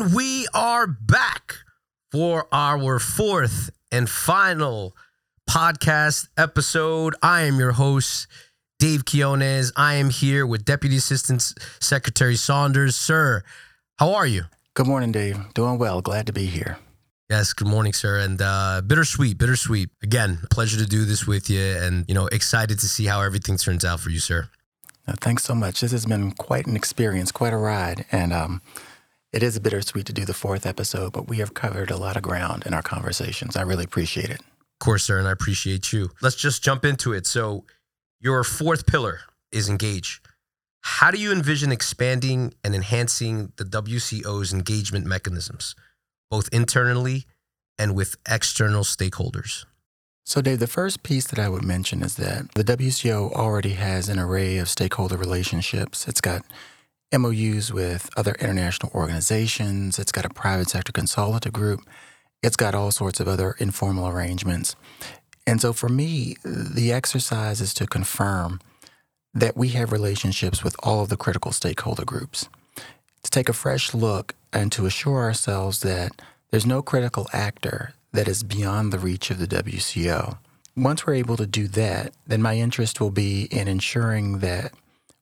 And we are back for our fourth and final podcast episode. I am your host, Dave Quiñones. I am here with Deputy Assistant Secretary Saunders. Sir, how are you? Good morning, Dave. Doing well. Glad to be here. Yes, good morning, sir. And uh, bittersweet, bittersweet. Again, pleasure to do this with you, and you know, excited to see how everything turns out for you, sir. Uh, thanks so much. This has been quite an experience, quite a ride, and um, it is a bittersweet to do the fourth episode. But we have covered a lot of ground in our conversations. I really appreciate it. Of course, sir, and I appreciate you. Let's just jump into it. So, your fourth pillar is engage. How do you envision expanding and enhancing the WCO's engagement mechanisms? both internally and with external stakeholders? So, Dave, the first piece that I would mention is that the WCO already has an array of stakeholder relationships. It's got MOUs with other international organizations, it's got a private sector consultative group, it's got all sorts of other informal arrangements. And so, for me, the exercise is to confirm that we have relationships with all of the critical stakeholder groups to take a fresh look and to assure ourselves that there's no critical actor that is beyond the reach of the WCO. Once we're able to do that, then my interest will be in ensuring that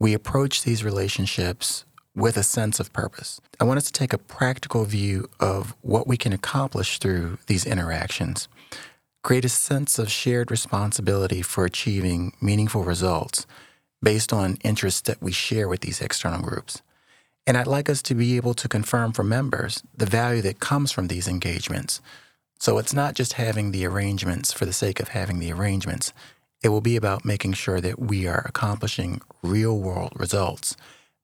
we approach these relationships with a sense of purpose. I want us to take a practical view of what we can accomplish through these interactions, create a sense of shared responsibility for achieving meaningful results based on interests that we share with these external groups. And I'd like us to be able to confirm for members the value that comes from these engagements. So it's not just having the arrangements for the sake of having the arrangements. It will be about making sure that we are accomplishing real world results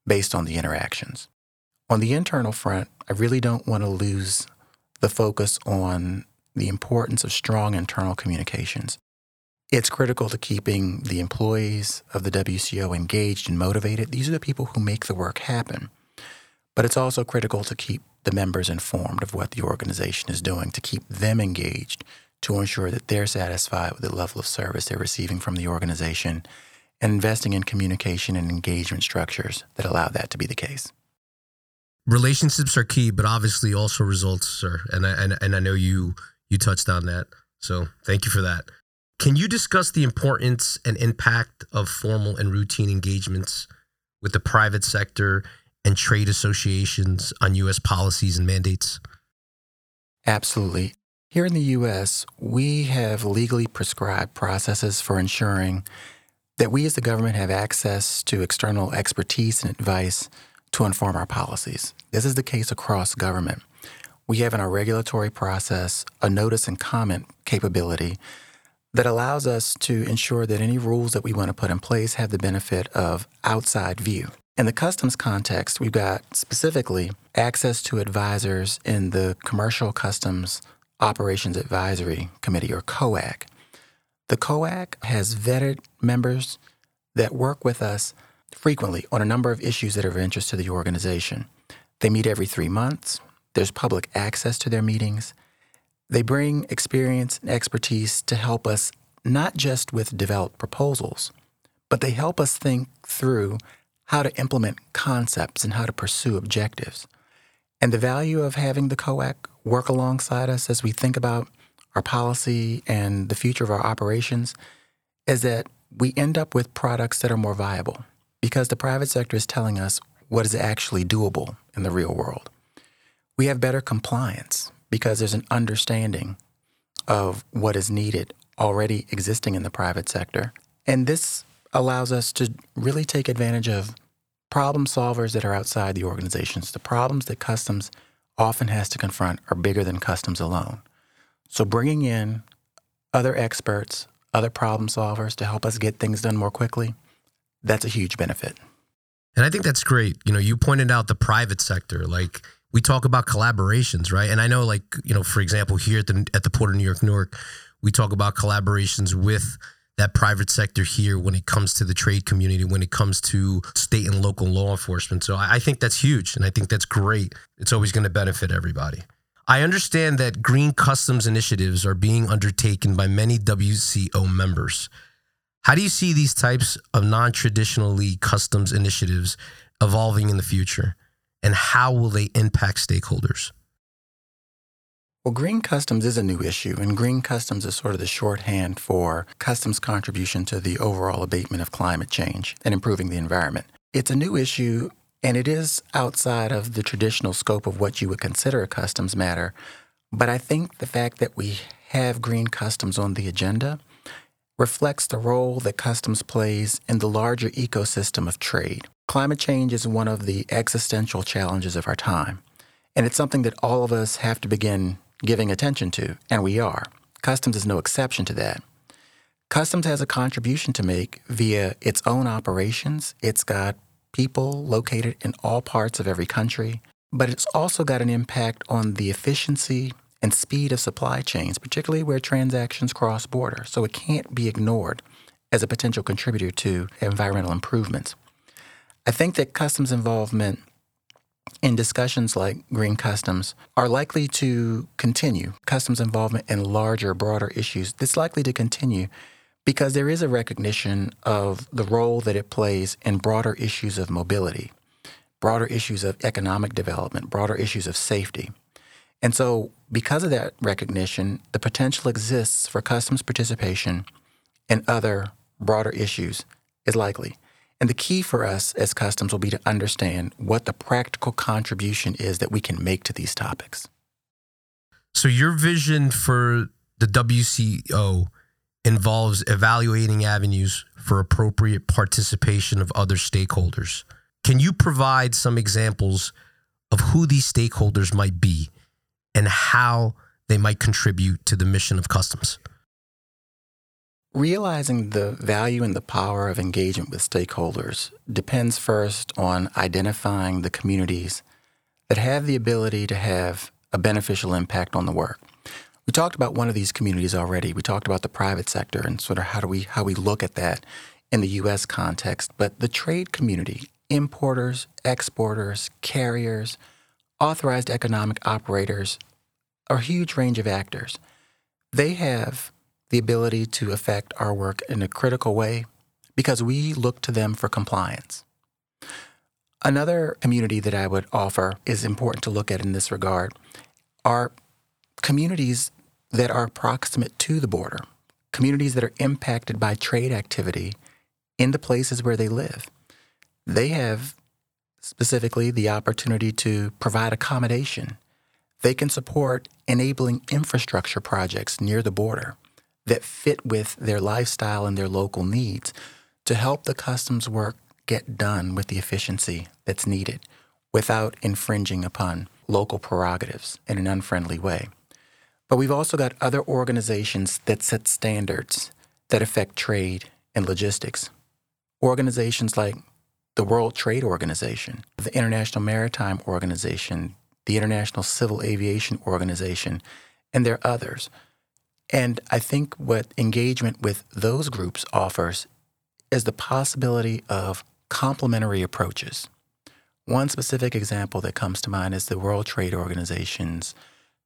based on the interactions. On the internal front, I really don't want to lose the focus on the importance of strong internal communications. It's critical to keeping the employees of the WCO engaged and motivated. These are the people who make the work happen. But it's also critical to keep the members informed of what the organization is doing, to keep them engaged, to ensure that they're satisfied with the level of service they're receiving from the organization, and investing in communication and engagement structures that allow that to be the case. Relationships are key, but obviously also results, sir. And I, and, and I know you you touched on that. So thank you for that. Can you discuss the importance and impact of formal and routine engagements with the private sector and trade associations on U.S. policies and mandates? Absolutely. Here in the U.S., we have legally prescribed processes for ensuring that we as the government have access to external expertise and advice to inform our policies. This is the case across government. We have in our regulatory process a notice and comment capability that allows us to ensure that any rules that we want to put in place have the benefit of outside view. In the customs context, we've got specifically access to advisors in the Commercial Customs Operations Advisory Committee, or COAC. The COAC has vetted members that work with us frequently on a number of issues that are of interest to the organization. They meet every three months, there's public access to their meetings. They bring experience and expertise to help us not just with developed proposals, but they help us think through how to implement concepts and how to pursue objectives. And the value of having the COAC work alongside us as we think about our policy and the future of our operations is that we end up with products that are more viable because the private sector is telling us what is actually doable in the real world. We have better compliance because there's an understanding of what is needed already existing in the private sector. And this allows us to really take advantage of problem solvers that are outside the organizations. The problems that customs often has to confront are bigger than customs alone. So bringing in other experts, other problem solvers to help us get things done more quickly, that's a huge benefit. And I think that's great. You know, you pointed out the private sector. Like we talk about collaborations, right? And I know, like you know, for example, here at the at the Port of New York, Newark, we talk about collaborations with that private sector here when it comes to the trade community, when it comes to state and local law enforcement. So I, think that's huge and I think that's great. It's always going to benefit everybody. I understand that green customs initiatives are being undertaken by many WCO members. How do you see these types of non traditionally customs initiatives evolving in the future? and how will they impact stakeholders? Well, green customs is a new issue, and green customs is sort of the shorthand for customs contribution to the overall abatement of climate change and improving the environment. It's a new issue, and it is outside of the traditional scope of what you would consider a customs matter. But I think the fact that we have green customs on the agenda reflects the role that customs plays in the larger ecosystem of trade. Climate change is one of the existential challenges of our time, and it's something that all of us have to begin giving attention to, and we are. Customs is no exception to that. Customs has a contribution to make via its own operations. It's got people located in all parts of every country, but it's also got an impact on the efficiency and speed of supply chains, particularly where transactions cross border. So it can't be ignored as a potential contributor to environmental improvements. I think that customs involvement in discussions like green customs are likely to continue. Customs involvement in larger, broader issues, it's likely to continue because there is a recognition of the role that it plays in broader issues of mobility, broader issues of economic development, broader issues of safety. And so, because of that recognition, the potential exists for customs participation in other broader issues is likely. And the key for us as customs will be to understand what the practical contribution is that we can make to these topics. So, your vision for the WCO involves evaluating avenues for appropriate participation of other stakeholders. Can you provide some examples of who these stakeholders might be and how they might contribute to the mission of customs? Realizing the value and the power of engagement with stakeholders depends first on identifying the communities that have the ability to have a beneficial impact on the work. We talked about one of these communities already. We talked about the private sector and sort of how do we how we look at that in the US context, but the trade community, importers, exporters, carriers, authorized economic operators, a huge range of actors. They have the ability to affect our work in a critical way because we look to them for compliance. Another community that I would offer is important to look at in this regard are communities that are proximate to the border, communities that are impacted by trade activity in the places where they live. They have specifically the opportunity to provide accommodation. They can support enabling infrastructure projects near the border that fit with their lifestyle and their local needs to help the customs work get done with the efficiency that's needed without infringing upon local prerogatives in an unfriendly way. But we've also got other organizations that set standards that affect trade and logistics. Organizations like the World Trade Organization, the International Maritime Organization, the International Civil Aviation Organization, and there are others and I think what engagement with those groups offers is the possibility of complementary approaches. One specific example that comes to mind is the World Trade Organization's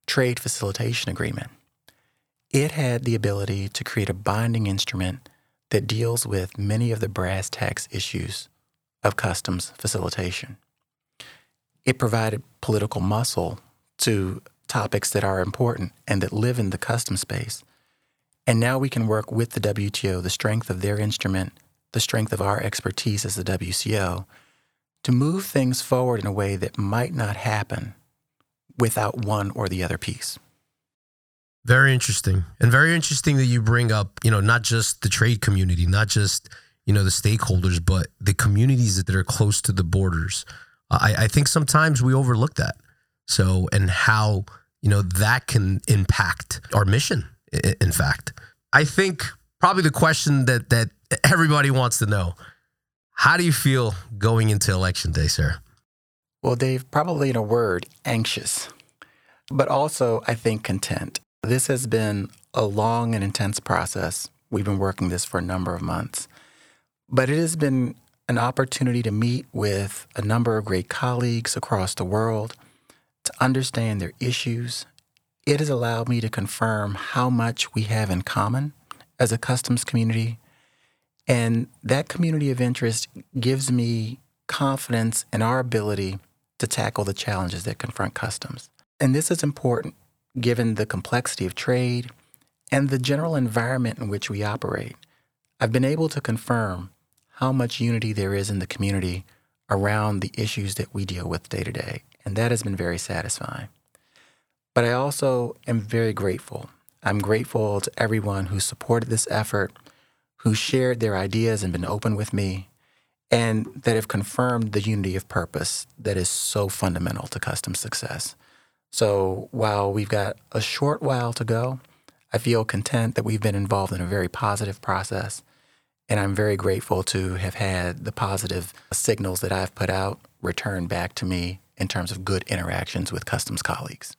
Trade Facilitation Agreement. It had the ability to create a binding instrument that deals with many of the brass tacks issues of customs facilitation. It provided political muscle to topics that are important and that live in the custom space. And now we can work with the WTO, the strength of their instrument, the strength of our expertise as the WCO, to move things forward in a way that might not happen without one or the other piece. Very interesting. And very interesting that you bring up, you know, not just the trade community, not just, you know, the stakeholders, but the communities that are close to the borders. I, I think sometimes we overlook that. So, and how you know, that can impact our mission, in fact. I think probably the question that, that everybody wants to know how do you feel going into election day, sir? Well, Dave, probably in a word, anxious, but also, I think, content. This has been a long and intense process. We've been working this for a number of months, but it has been an opportunity to meet with a number of great colleagues across the world to understand their issues. It has allowed me to confirm how much we have in common as a customs community. And that community of interest gives me confidence in our ability to tackle the challenges that confront customs. And this is important given the complexity of trade and the general environment in which we operate. I've been able to confirm how much unity there is in the community around the issues that we deal with day to day, and that has been very satisfying. But I also am very grateful. I'm grateful to everyone who supported this effort, who shared their ideas and been open with me, and that have confirmed the unity of purpose that is so fundamental to custom success. So while we've got a short while to go, I feel content that we've been involved in a very positive process. And I'm very grateful to have had the positive signals that I've put out return back to me in terms of good interactions with customs colleagues.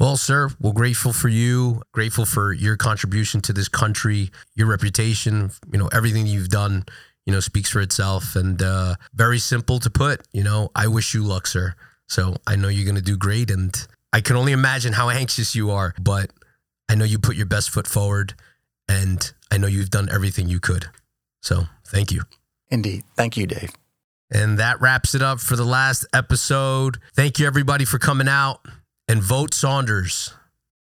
Well, sir, we're grateful for you, grateful for your contribution to this country, your reputation, you know, everything you've done, you know, speaks for itself. And uh, very simple to put, you know, I wish you luck, sir. So I know you're going to do great. And I can only imagine how anxious you are, but I know you put your best foot forward and I know you've done everything you could. So thank you. Indeed. Thank you, Dave. And that wraps it up for the last episode. Thank you, everybody, for coming out and vote Saunders.